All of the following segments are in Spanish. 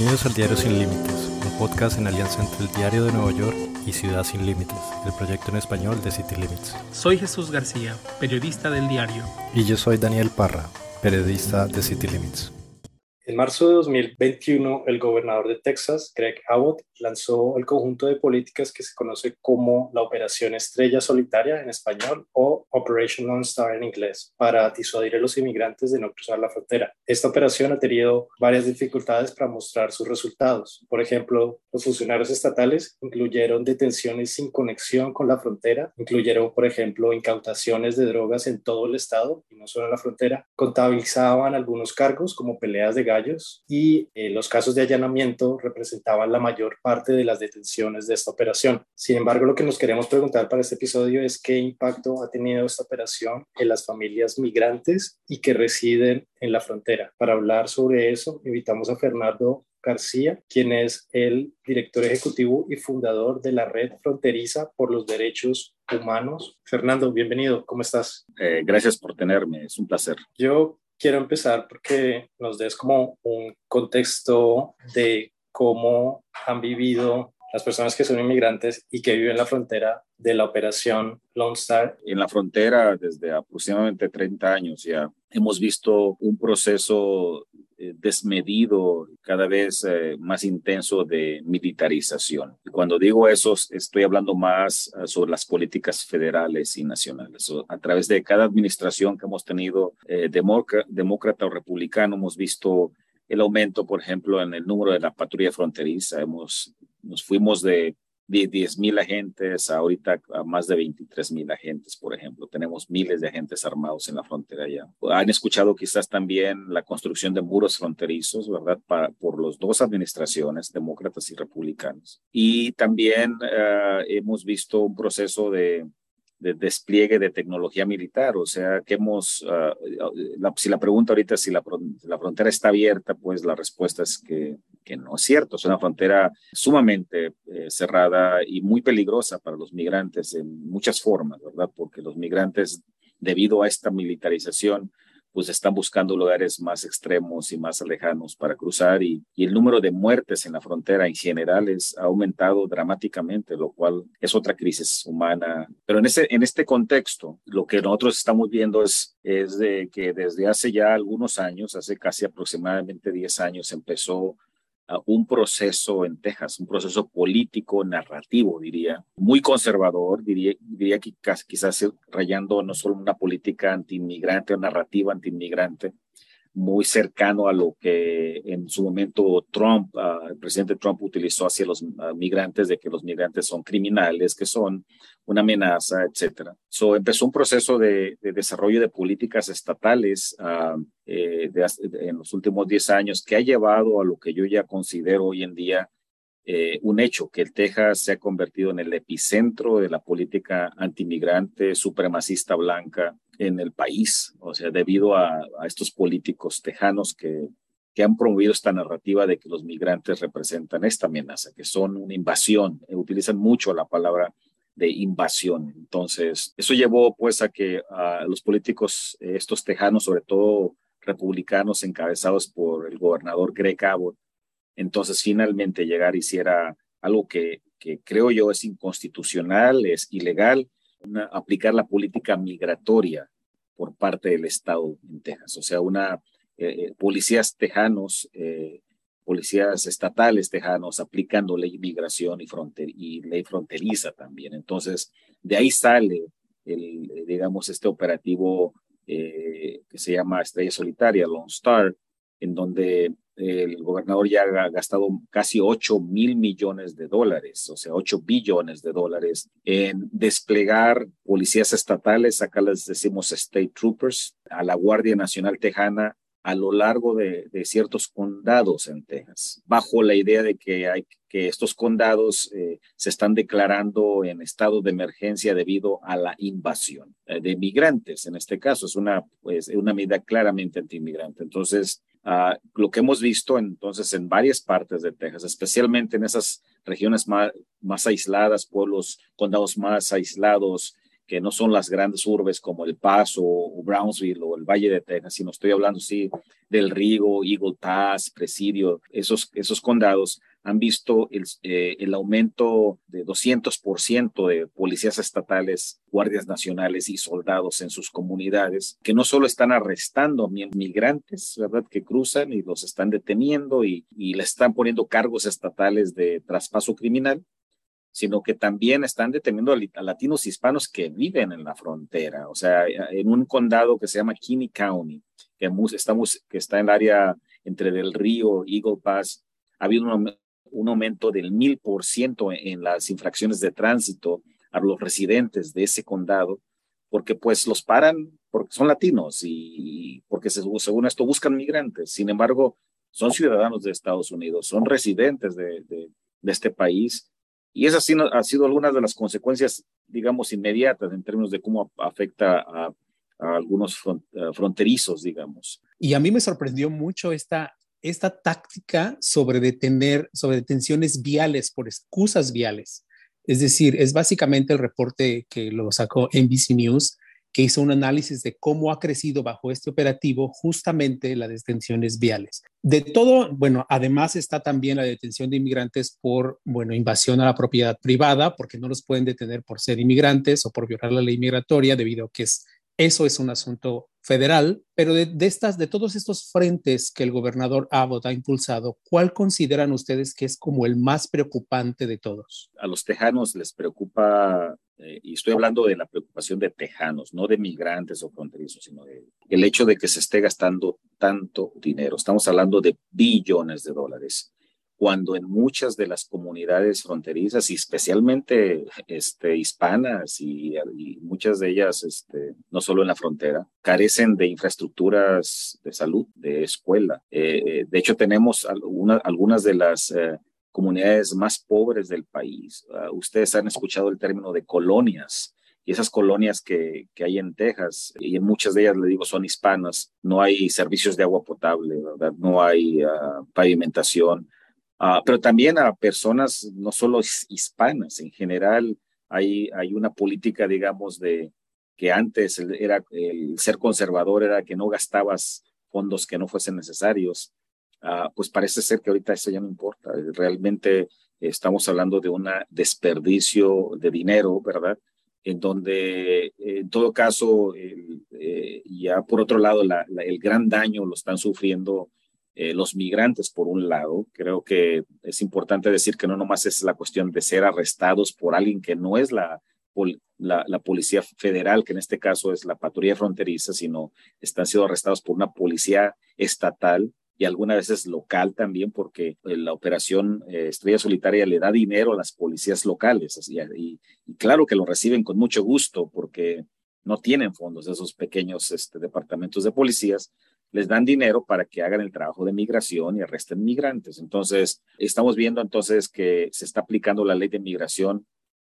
Bienvenidos al Diario Sin Límites, un podcast en alianza entre el Diario de Nueva York y Ciudad Sin Límites, el proyecto en español de City Limits. Soy Jesús García, periodista del diario. Y yo soy Daniel Parra, periodista de City Limits. En marzo de 2021, el gobernador de Texas, Greg Abbott, lanzó el conjunto de políticas que se conoce como la Operación Estrella Solitaria en español o Operation Lone Star en inglés, para disuadir a los inmigrantes de no cruzar la frontera. Esta operación ha tenido varias dificultades para mostrar sus resultados. Por ejemplo, los funcionarios estatales incluyeron detenciones sin conexión con la frontera, incluyeron, por ejemplo, incautaciones de drogas en todo el estado y no solo en la frontera, contabilizaban algunos cargos como peleas de y eh, los casos de allanamiento representaban la mayor parte de las detenciones de esta operación. Sin embargo, lo que nos queremos preguntar para este episodio es qué impacto ha tenido esta operación en las familias migrantes y que residen en la frontera. Para hablar sobre eso, invitamos a Fernando García, quien es el director ejecutivo y fundador de la Red Fronteriza por los Derechos Humanos. Fernando, bienvenido, ¿cómo estás? Eh, gracias por tenerme, es un placer. Yo quiero empezar porque nos des como un contexto de cómo han vivido las personas que son inmigrantes y que viven en la frontera de la operación Lone Star. En la frontera desde aproximadamente 30 años ya hemos visto un proceso desmedido, cada vez eh, más intenso de militarización. Cuando digo eso, estoy hablando más eh, sobre las políticas federales y nacionales. a través de cada administración que hemos tenido, demócrata o republicano, hemos visto el aumento, por ejemplo, en el número de la patrulla fronteriza. Hemos, nos fuimos de de 10 mil agentes, ahorita a más de 23 mil agentes, por ejemplo. Tenemos miles de agentes armados en la frontera ya. Han escuchado quizás también la construcción de muros fronterizos, ¿verdad? Para, por las dos administraciones, demócratas y republicanos. Y también uh, hemos visto un proceso de, de despliegue de tecnología militar, o sea, que hemos, uh, la, si la pregunta ahorita es si la, la, frontera está abierta, pues la respuesta es que que no es cierto. Es una frontera sumamente eh, cerrada y muy peligrosa para los migrantes en muchas formas, ¿verdad? Porque los migrantes, debido a esta militarización, pues están buscando lugares más extremos y más lejanos para cruzar y, y, el número de muertes en la frontera en general es, ha aumentado dramáticamente, lo cual es otra crisis humana. Pero en, ese, en este contexto, lo que nosotros estamos viendo es, es de que desde hace ya algunos años, hace casi aproximadamente 10 años, empezó un proceso en Texas, un proceso político, narrativo, diría, muy conservador, diría, diría que quizás rayando no solo una política antiinmigrante o narrativa antiinmigrante, muy cercano a lo que en su momento Trump, uh, el presidente Trump utilizó hacia los uh, migrantes, de que los migrantes son criminales, que son una amenaza, etcétera. So, empezó un proceso de, de desarrollo de políticas estatales uh, eh, de, en los últimos 10 años que ha llevado a lo que yo ya considero hoy en día eh, un hecho, que el Texas se ha convertido en el epicentro de la política antimigrante, supremacista blanca, en el país, o sea, debido a, estos políticos tejanos que, que han promovido esta narrativa de que los migrantes representan esta amenaza, que son una invasión, eh, utilizan mucho la palabra de invasión. Entonces, eso llevó pues a que los políticos, eh, estos tejanos, sobre todo republicanos encabezados por el gobernador Greg Abbott, entonces finalmente llegar hiciera algo que, que creo yo es inconstitucional, es ilegal, aplicar la política migratoria por parte del Estado en Texas. O sea, una eh, eh, policías tejanos, eh, policías estatales tejanos aplicando ley migración y, fronter y ley fronteriza también. Entonces, de ahí sale, el, digamos, este operativo que se llama Estrella Solitaria, Lone Star, en donde el gobernador ya ha gastado casi 8 mil millones de dólares, o sea, 8 billones de dólares en desplegar policías estatales, acá les decimos state troopers, a la Guardia Nacional Tejana a lo largo de, ciertos condados en Texas, bajo la idea de que hay que estos condados eh, se están declarando en estado de emergencia debido a la invasión eh, de migrantes. En este caso es una, pues, una medida claramente anti-inmigrante. Entonces, uh, lo que hemos visto entonces en varias partes de Texas, especialmente en esas regiones más, más aisladas, pueblos, condados más aislados, que no son las grandes urbes como El Paso o Brownsville o el Valle de Texas, sino estoy hablando, sí, del Río, Eagle Pass, Presidio, esos, esos condados han visto el, eh, el aumento de 200% de policías estatales, guardias nacionales y soldados en sus comunidades, que no solo están arrestando migrantes, ¿verdad?, que cruzan y los están deteniendo y, y le están poniendo cargos estatales de traspaso criminal, sino que también están deteniendo a latinos hispanos que viven en la frontera. O sea, en un condado que se llama Kinney County, que, estamos, que está en el área entre del río Eagle Pass, ha habido un, aumento del mil por ciento en las infracciones de tránsito a los residentes de ese condado, porque pues los paran porque son latinos y porque según esto buscan migrantes. Sin embargo, son ciudadanos de Estados Unidos, son residentes de, de, de este país y esas sí ha sido algunas de las consecuencias, digamos, inmediatas en términos de cómo afecta a, algunos fronterizos, digamos. Y a mí me sorprendió mucho esta, esta táctica sobre detener, sobre detenciones viales por excusas viales. Es decir, es básicamente el reporte que lo sacó NBC News, que hizo un análisis de cómo ha crecido bajo este operativo justamente las detenciones viales. De todo, bueno, además está también la detención de inmigrantes por, bueno, invasión a la propiedad privada, porque no los pueden detener por ser inmigrantes o por violar la ley migratoria, debido a que es, eso es un asunto federal, pero de, estas, de todos estos frentes que el gobernador Abbott ha impulsado, ¿cuál consideran ustedes que es como el más preocupante de todos? A los tejanos les preocupa, eh, y estoy hablando de la preocupación de tejanos, no de migrantes o fronterizos, sino de el hecho de que se esté gastando tanto dinero. Estamos hablando de billones de dólares cuando en muchas de las comunidades fronterizas, y especialmente este, hispanas y, muchas de ellas, este, no solo en la frontera, carecen de infraestructuras de salud, de escuela. Eh, de hecho, tenemos algunas de las eh, comunidades más pobres del país. Uh, ustedes han escuchado el término de colonias. Y esas colonias que, que, hay en Texas, y en muchas de ellas, le digo, son hispanas, no hay servicios de agua potable, ¿verdad? no hay uh, pavimentación, Ah, pero también a personas no solo hispanas, en general hay, hay una política, digamos, de que antes era el ser conservador era que no gastabas fondos que no fuesen necesarios. Ah, pues parece ser que ahorita eso ya no importa. Realmente estamos hablando de un desperdicio de dinero, ¿verdad? En donde, en todo caso, eh, ya por otro lado, el gran daño lo están sufriendo eh, los migrantes, por un lado. Creo que es importante decir que no nomás es la cuestión de ser arrestados por alguien que no es la, la, la, policía federal, que en este caso es la patrulla fronteriza, sino están siendo arrestados por una policía estatal y algunas veces local también, porque eh, la operación eh, Estrella Solitaria le da dinero a las policías locales. y, y, claro que lo reciben con mucho gusto, porque no tienen fondos esos pequeños este, departamentos de policías, les dan dinero para que hagan el trabajo de migración y arresten migrantes. Entonces, estamos viendo entonces que se está aplicando la ley de migración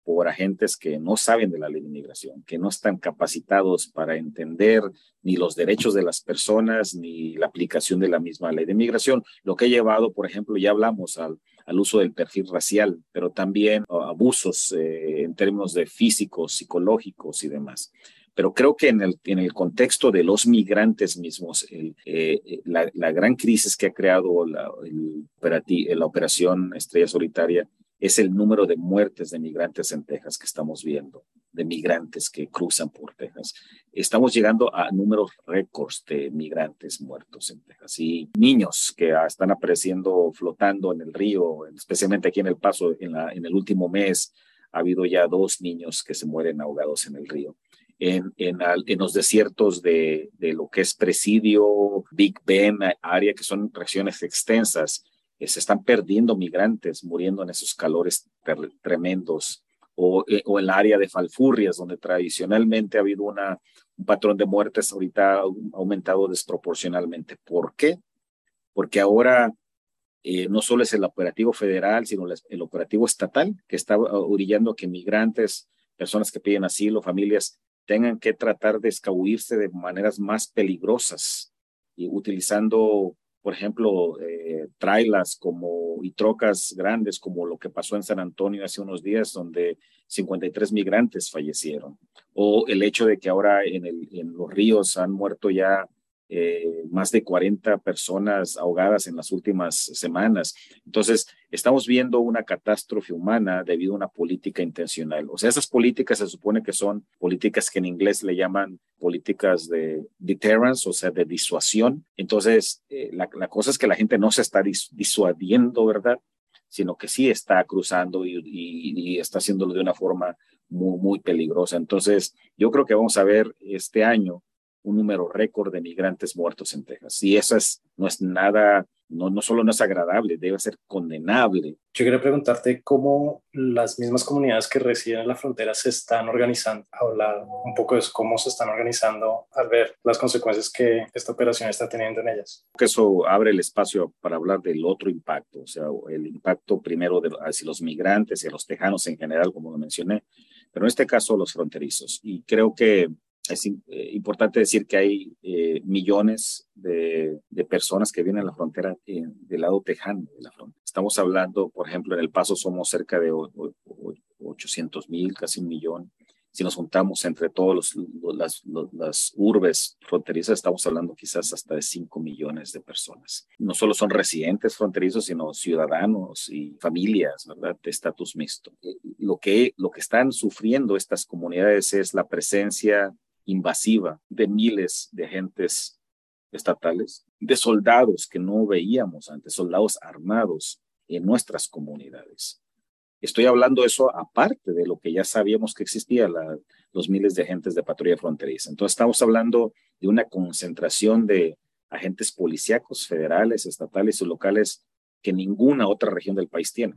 por agentes que no saben de la ley de migración, que no están capacitados para entender ni los derechos de las personas ni la aplicación de la misma ley de migración, lo que ha llevado, por ejemplo, ya hablamos al, al uso del perfil racial, pero también abusos eh, en términos de físicos, psicológicos y demás. Pero creo que en el, en el contexto de los migrantes mismos, el, eh, la, la, gran crisis que ha creado la, el la operación Estrella Solitaria es el número de muertes de migrantes en Texas que estamos viendo, de migrantes que cruzan por Texas. Estamos llegando a números récords de migrantes muertos en Texas y niños que están apareciendo flotando en el río, especialmente aquí en El Paso, en, el último mes ha habido ya dos niños que se mueren ahogados en el río en, los desiertos de, de, lo que es Presidio, Big Ben, área que son regiones extensas, se están perdiendo migrantes, muriendo en esos calores tremendos, o, eh, o el área de Falfurrias, donde tradicionalmente ha habido una, un patrón de muertes, ahorita ha aumentado desproporcionalmente. ¿Por qué? Porque ahora eh, no solo es el operativo federal, sino el operativo estatal, que está orillando a que migrantes, personas que piden asilo, familias, tengan que tratar de escabuirse de maneras más peligrosas y utilizando por ejemplo, eh, trailas como, y trocas grandes como lo que pasó en San Antonio hace unos días, donde 53 migrantes fallecieron. O el hecho de que ahora en, los ríos han muerto ya eh, más de 40 personas ahogadas en las últimas semanas. Entonces, estamos viendo una catástrofe humana debido a una política intencional. O sea, esas políticas se supone que son políticas que en inglés le llaman políticas de deterrence, o sea, de disuasión. Entonces, eh, la, cosa es que la gente no se está disuadiendo, ¿verdad? Sino que sí está cruzando y, y está haciéndolo de una forma muy, muy peligrosa. Entonces, yo creo que vamos a ver este año un número récord de migrantes muertos en Texas. Y eso es, no es nada, no, no solo no es agradable, debe ser condenable. Yo quería preguntarte cómo las mismas comunidades que residen en la frontera se están organizando, hablar un poco de cómo se están organizando al ver las consecuencias que esta operación está teniendo en ellas. Eso abre el espacio para hablar del otro impacto, o sea, el impacto primero de, hacia los migrantes y a los tejanos en general, como lo mencioné, pero en este caso los fronterizos. Y creo que es eh, importante decir que hay eh, millones de, personas que vienen a la frontera del lado tejano de la frontera. Estamos hablando, por ejemplo, en El Paso somos cerca de 800 mil, casi un millón. Si nos juntamos entre todas las, las urbes fronterizas, estamos hablando quizás hasta de 5 millones de personas. No solo son residentes fronterizos, sino ciudadanos y familias, ¿verdad? De estatus mixto. Eh, lo que, lo que están sufriendo estas comunidades es la presencia invasiva de miles de agentes estatales, de soldados que no veíamos antes, soldados armados en nuestras comunidades. Estoy hablando eso aparte de lo que ya sabíamos que existía, los miles de agentes de patrulla fronteriza. Entonces estamos hablando de una concentración de agentes policíacos federales, estatales y locales que ninguna otra región del país tiene.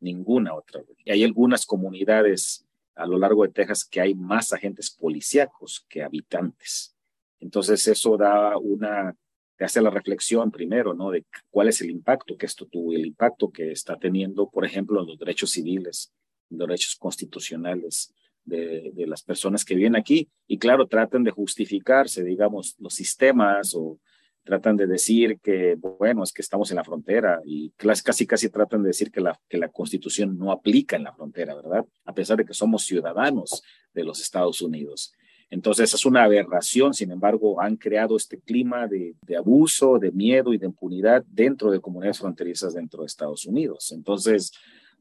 Ninguna otra. Y hay algunas comunidades a lo largo de Texas que hay más agentes policíacos que habitantes. Entonces eso da una, te hace la reflexión primero, ¿no? De cuál es el impacto que esto tuvo, el impacto que está teniendo, por ejemplo, en los derechos civiles, los derechos constitucionales de, las personas que viven aquí. Y claro, tratan de justificarse, digamos, los sistemas o tratan de decir que, bueno, es que estamos en la frontera y casi, casi tratan de decir que la, que la constitución no aplica en la frontera, ¿verdad? A pesar de que somos ciudadanos de los Estados Unidos. Entonces es una aberración, sin embargo, han creado este clima de, de, abuso, de miedo y de impunidad dentro de comunidades fronterizas dentro de Estados Unidos. Entonces,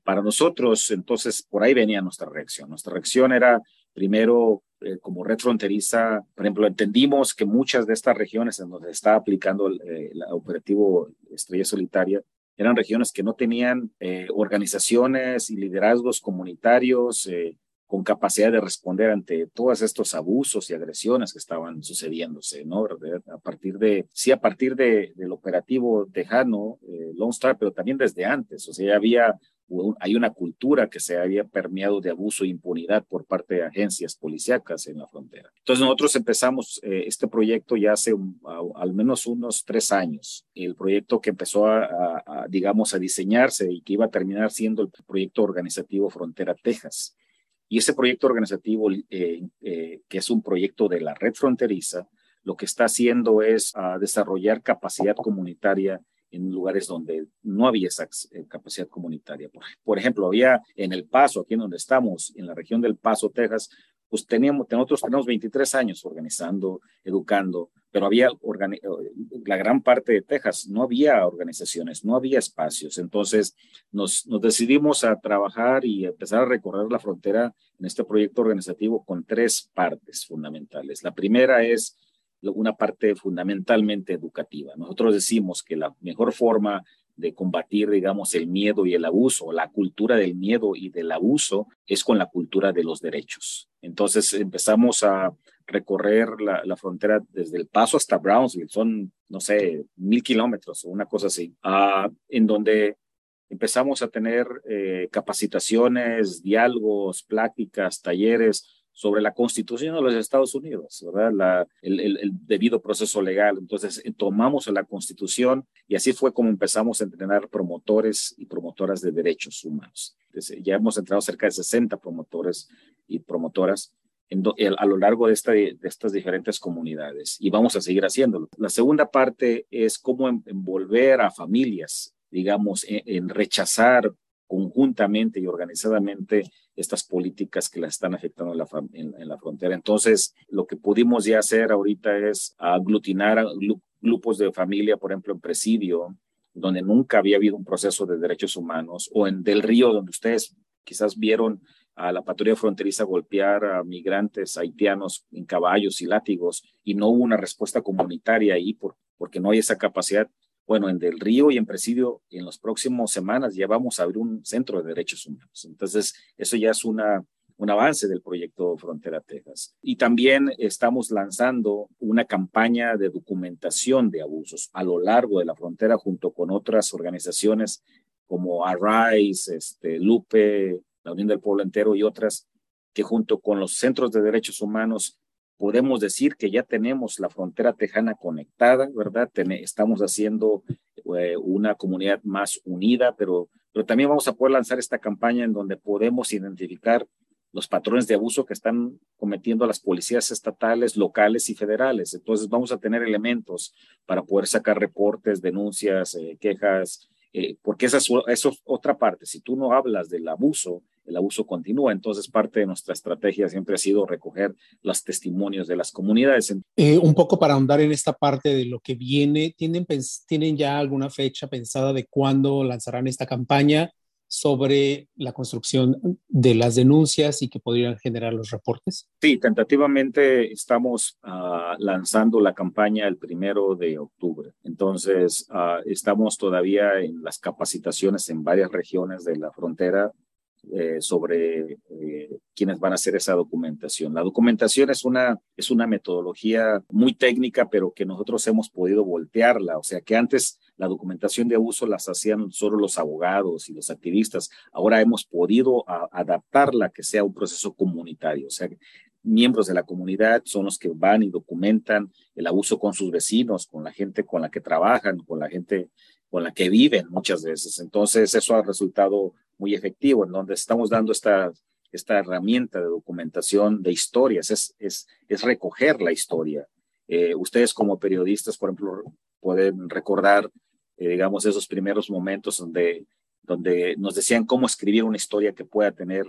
para nosotros, entonces, por ahí venía nuestra reacción. Nuestra reacción era primero eh, como red fronteriza, por ejemplo, entendimos que muchas de estas regiones en donde está aplicando el, eh, operativo Estrella Solitaria eran regiones que no tenían eh, organizaciones y liderazgos comunitarios con capacidad de responder ante todos estos abusos y agresiones que estaban sucediéndose, ¿no? A partir de, sí, a partir de, del operativo tejano, Lone Star, pero también desde antes, o sea, ya había hay una cultura que se había permeado de abuso e impunidad por parte de agencias policíacas en la frontera. Entonces nosotros empezamos eh, este proyecto ya hace al menos unos tres años. El proyecto que empezó a, digamos, a diseñarse y que iba a terminar siendo el proyecto organizativo Frontera Texas. Y ese proyecto organizativo, eh, eh, que es un proyecto de la red fronteriza, lo que está haciendo es ah, desarrollar capacidad comunitaria en lugares donde no había esa eh, capacidad comunitaria. Por, ejemplo, había en El Paso, aquí en donde estamos, en la región del Paso, Texas, pues teníamos, nosotros tenemos 23 años organizando, educando, pero había eh, la gran parte de Texas, no había organizaciones, no había espacios. Entonces nos, nos decidimos a trabajar y empezar a recorrer la frontera en este proyecto organizativo con tres partes fundamentales. La primera es una parte fundamentalmente educativa. Nosotros decimos que la mejor forma de combatir, digamos, el miedo y el abuso, la cultura del miedo y del abuso, es con la cultura de los derechos. Entonces empezamos a recorrer la, frontera desde El Paso hasta Brownsville, son, no sé, mil kilómetros o una cosa así, ah, en donde empezamos a tener eh, capacitaciones, diálogos, pláticas, talleres sobre la constitución de los Estados Unidos, ¿verdad? El, debido proceso legal. Entonces, eh, tomamos la constitución y así fue como empezamos a entrenar promotores y promotoras de derechos humanos. ya hemos entrenado cerca de 60 promotores y promotoras a lo largo de, esta, de estas diferentes comunidades y vamos a seguir haciéndolo. La segunda parte es cómo envolver a familias, digamos, en, rechazar conjuntamente y organizadamente estas políticas que las están afectando en la, frontera. Entonces, lo que pudimos ya hacer ahorita es aglutinar grupos de familia, por ejemplo, en presidio, donde nunca había habido un proceso de derechos humanos, o en Del Río, donde ustedes quizás vieron a la patrulla fronteriza golpear a migrantes haitianos en caballos y látigos y no hubo una respuesta comunitaria ahí por, porque no hay esa capacidad. Bueno, en Del Río y en Presidio, en las próximas semanas ya vamos a abrir un centro de derechos humanos. Entonces, eso ya es una, un avance del proyecto Frontera Texas. Y también estamos lanzando una campaña de documentación de abusos a lo largo de la frontera junto con otras organizaciones como Arise, este, Lupe, la Unión del Pueblo Entero y otras, que junto con los centros de derechos humanos podemos decir que ya tenemos la frontera tejana conectada, ¿verdad? estamos haciendo eh, una comunidad más unida, pero, también vamos a poder lanzar esta campaña en donde podemos identificar los patrones de abuso que están cometiendo las policías estatales, locales y federales. Entonces vamos a tener elementos para poder sacar reportes, denuncias, eh, quejas, eh, porque esa es, otra parte. Si tú no hablas del abuso, el abuso continúa. Entonces, parte de nuestra estrategia siempre ha sido recoger los testimonios de las comunidades. Eh, un poco para ahondar en esta parte de lo que viene, ¿tienen, ¿tienen ya alguna fecha pensada de cuándo lanzarán esta campaña? sobre la construcción de las denuncias y que podrían generar los reportes? Sí, tentativamente estamos ah, lanzando la campaña el primero de octubre. Entonces, uh, estamos todavía en las capacitaciones en varias regiones de la frontera eh, sobre eh, quiénes van a hacer esa documentación. La documentación es una, es una metodología muy técnica, pero que nosotros hemos podido voltearla. O sea, que antes la documentación de abuso las hacían solo los abogados y los activistas. Ahora hemos podido adaptarla que sea un proceso comunitario. O sea, miembros de la comunidad son los que van y documentan el abuso con sus vecinos, con la gente con la que trabajan, con la gente con la que viven muchas veces. Entonces, eso ha resultado muy efectivo, en donde estamos dando esta, esta herramienta de documentación de historias, es, es, es recoger la historia. Eh, ustedes como periodistas, por ejemplo, pueden recordar, eh, digamos, esos primeros momentos donde, donde nos decían cómo escribir una historia que pueda tener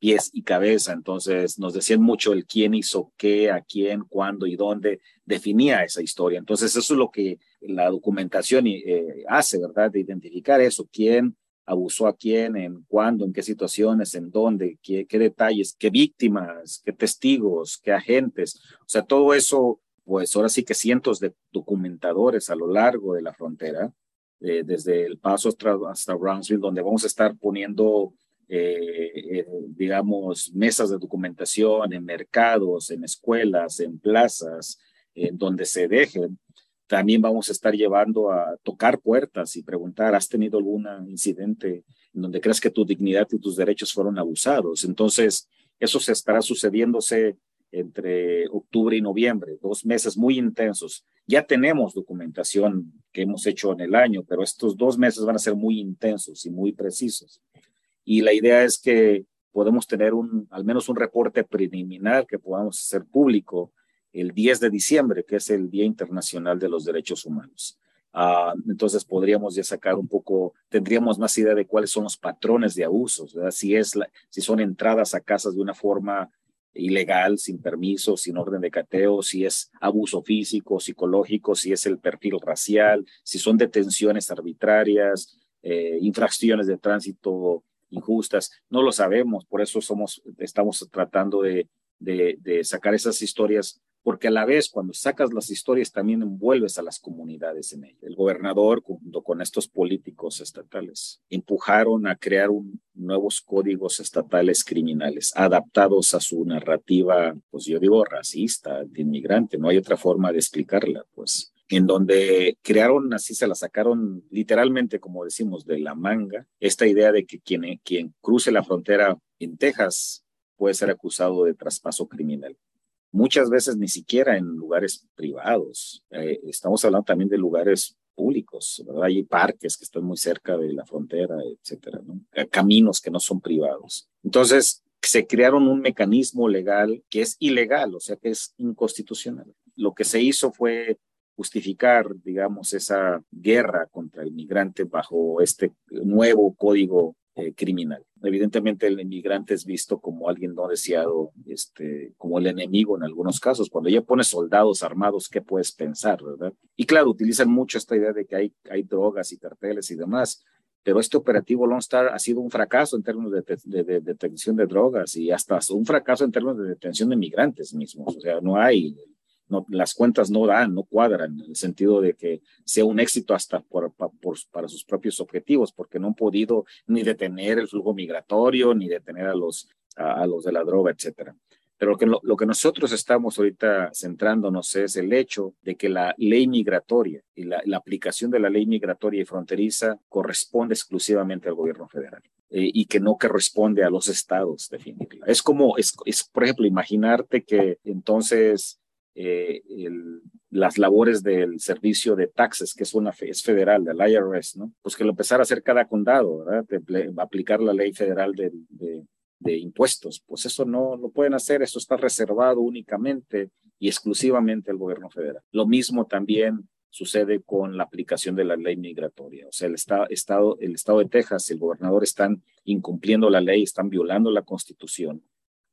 pies y cabeza. Entonces nos decían mucho el quién hizo qué, a quién, cuándo y dónde definía esa historia. Entonces eso es lo que la documentación eh, hace, ¿verdad? De identificar eso, quién, abusó a quién, en cuándo, en qué situaciones, en dónde, qué, detalles, qué víctimas, qué testigos, qué agentes. O sea, todo eso, pues ahora sí que cientos de documentadores a lo largo de la frontera, eh, desde el paso hasta, hasta, Brownsville, donde vamos a estar poniendo, eh, eh, digamos, mesas de documentación en mercados, en escuelas, en plazas, en donde se dejen también vamos a estar llevando a tocar puertas y preguntar, ¿has tenido algún incidente en donde crees que tu dignidad y tus derechos fueron abusados? Entonces, eso se estará sucediéndose entre octubre y noviembre, dos meses muy intensos. Ya tenemos documentación que hemos hecho en el año, pero estos dos meses van a ser muy intensos y muy precisos. Y la idea es que podemos tener un, al menos un reporte preliminar que podamos hacer público el 10 de diciembre, que es el Día Internacional de los Derechos Humanos. Uh, entonces podríamos ya sacar un poco, tendríamos más idea de cuáles son los patrones de abusos, ¿verdad? Si, es la, si son entradas a casas de una forma ilegal, sin permiso, sin orden de cateo, si es abuso físico, psicológico, si es el perfil racial, si son detenciones arbitrarias, eh, infracciones de tránsito injustas, no lo sabemos, por eso somos, estamos tratando de, de, de sacar esas historias porque a la vez cuando sacas las historias también envuelves a las comunidades en ello. El gobernador, junto con estos políticos estatales, empujaron a crear nuevos códigos estatales criminales adaptados a su narrativa, pues yo digo racista, de inmigrante, no hay otra forma de explicarla, pues en donde crearon, así se la sacaron literalmente, como decimos, de la manga, esta idea de que quien cruce la frontera en Texas puede ser acusado de traspaso criminal muchas veces ni siquiera en lugares privados. Eh, estamos hablando también de lugares públicos, ¿verdad? Hay parques que están muy cerca de la frontera, etcétera, ¿no? Caminos que no son privados. Entonces, se crearon un mecanismo legal que es ilegal, o sea, que es inconstitucional. Lo que se hizo fue justificar, digamos, esa guerra contra el migrante bajo este nuevo código eh, criminal. Evidentemente el inmigrante es visto como alguien no deseado, este, como el enemigo en algunos casos. Cuando ya pones soldados armados, ¿qué puedes pensar? Y claro, utilizan mucho esta idea de que hay, hay drogas y carteles y demás, pero este operativo Lone Star ha sido un fracaso en términos de, de, detención de drogas y hasta un fracaso en términos de detención de migrantes mismos. O sea, no hay las cuentas no dan, no cuadran, en el sentido de que sea un éxito hasta para sus propios objetivos, porque no han podido ni detener el flujo migratorio, ni detener a los, a, los de la droga, etcétera. Pero lo que, lo, que nosotros estamos ahorita centrándonos es el hecho de que la ley migratoria y la, aplicación de la ley migratoria y fronteriza corresponde exclusivamente al gobierno federal. Eh, y que no corresponde a los estados definirla. Es como, es, es, por ejemplo, imaginarte que entonces eh, las labores del servicio de taxes, que es una es federal, del IRS, ¿no? Pues que lo empezara a hacer cada condado, ¿verdad? Aplicar la ley federal de, impuestos. Pues eso no lo pueden hacer, eso está reservado únicamente y exclusivamente al gobierno federal. Lo mismo también sucede con la aplicación de la ley migratoria. O sea, el estado, estado, el estado de Texas el gobernador están incumpliendo la ley, están violando la constitución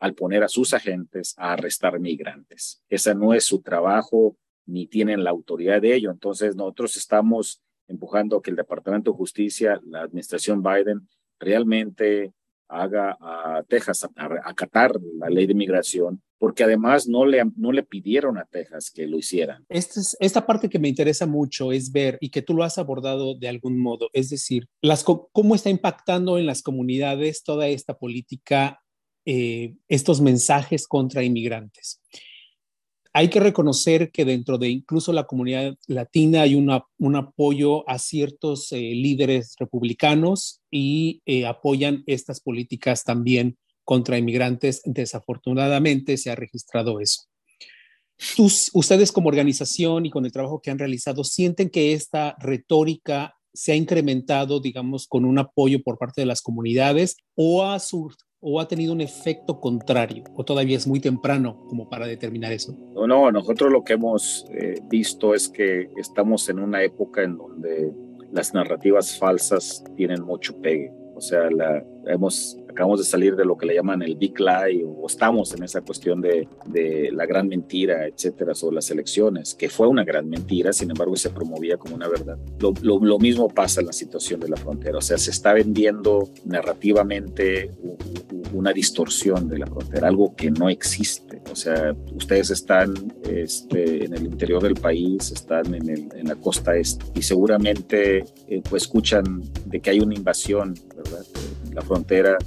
al poner a sus agentes a arrestar migrantes. Ese no es su trabajo ni tienen la autoridad de ello. Entonces nosotros estamos empujando que el Departamento de Justicia, la administración Biden, realmente haga a Texas acatar la ley de migración, porque además no le, no le pidieron a Texas que lo hicieran. Esta, es, esta parte que me interesa mucho es ver, y que tú lo has abordado de algún modo, es decir, las, cómo está impactando en las comunidades toda esta política eh, estos mensajes contra inmigrantes. Hay que reconocer que dentro de incluso la comunidad latina hay un apoyo a ciertos eh, líderes republicanos y eh, apoyan estas políticas también contra inmigrantes. Desafortunadamente se ha registrado eso. ustedes como organización y con el trabajo que han realizado, ¿sienten que esta retórica se ha incrementado, digamos, con un apoyo por parte de las comunidades o ha, sur o ha tenido un efecto contrario o todavía es muy temprano como para determinar eso? No, no, nosotros lo que hemos eh, visto es que estamos en una época en donde las narrativas falsas tienen mucho pegue. O sea, la, hemos acabamos de salir de lo que le llaman el big lie o estamos en esa cuestión de, de, la gran mentira, etcétera, sobre las elecciones, que fue una gran mentira, sin embargo se promovía como una verdad. Lo, lo, mismo pasa en la situación de la frontera, o sea, se está vendiendo narrativamente una distorsión de la frontera, algo que no existe. O sea, ustedes están este, en el interior del país, están en, el, en la costa este y seguramente eh, pues escuchan de que hay una invasión, ¿verdad? La frontera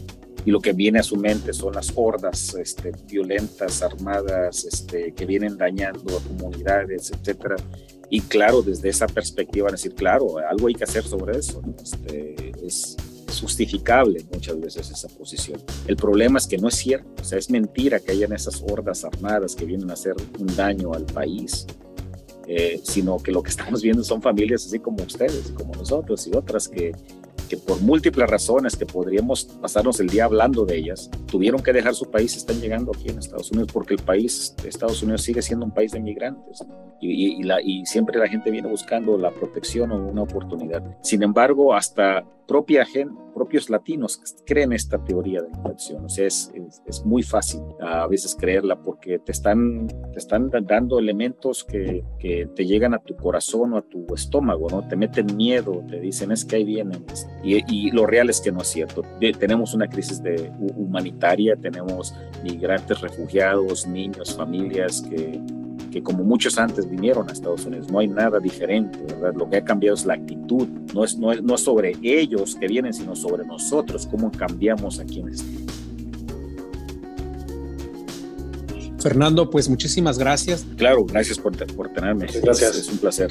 y lo que viene a su mente son las hordas este, violentas, armadas, este, que vienen dañando a comunidades, etcétera. Y claro, desde esa perspectiva, decir, claro, algo hay que hacer sobre eso. Este, es, justificable muchas veces esa posición. El problema es que no es cierto, o sea, es mentira que hayan esas hordas armadas que vienen a hacer un daño al país. Eh, sino que lo que estamos viendo son familias así como ustedes, como nosotros y otras que que por múltiples razones que podríamos pasarnos el día hablando de ellas, tuvieron que dejar su país y están llegando aquí en Estados Unidos porque el país, Estados Unidos sigue siendo un país de migrantes y, la, y siempre la gente viene buscando la protección o una oportunidad. Sin embargo, hasta propia gente, propios latinos creen esta teoría de infección. O sea, es, es, muy fácil a veces creerla porque te están, te están dando elementos que, que, te llegan a tu corazón o a tu estómago, ¿no? Te meten miedo, te dicen es que ahí vienen. Y, y lo real es que no es cierto. tenemos una crisis de, humanitaria, tenemos migrantes, refugiados, niños, familias que que como muchos antes vinieron a Estados Unidos, no hay nada diferente, ¿verdad? Lo que ha cambiado es la actitud, no es, no es, no es sobre ellos que vienen, sino sobre nosotros, cómo cambiamos a quienes. Fernando, pues muchísimas gracias. Claro, gracias por, por tenerme. Gracias. Es, es un placer.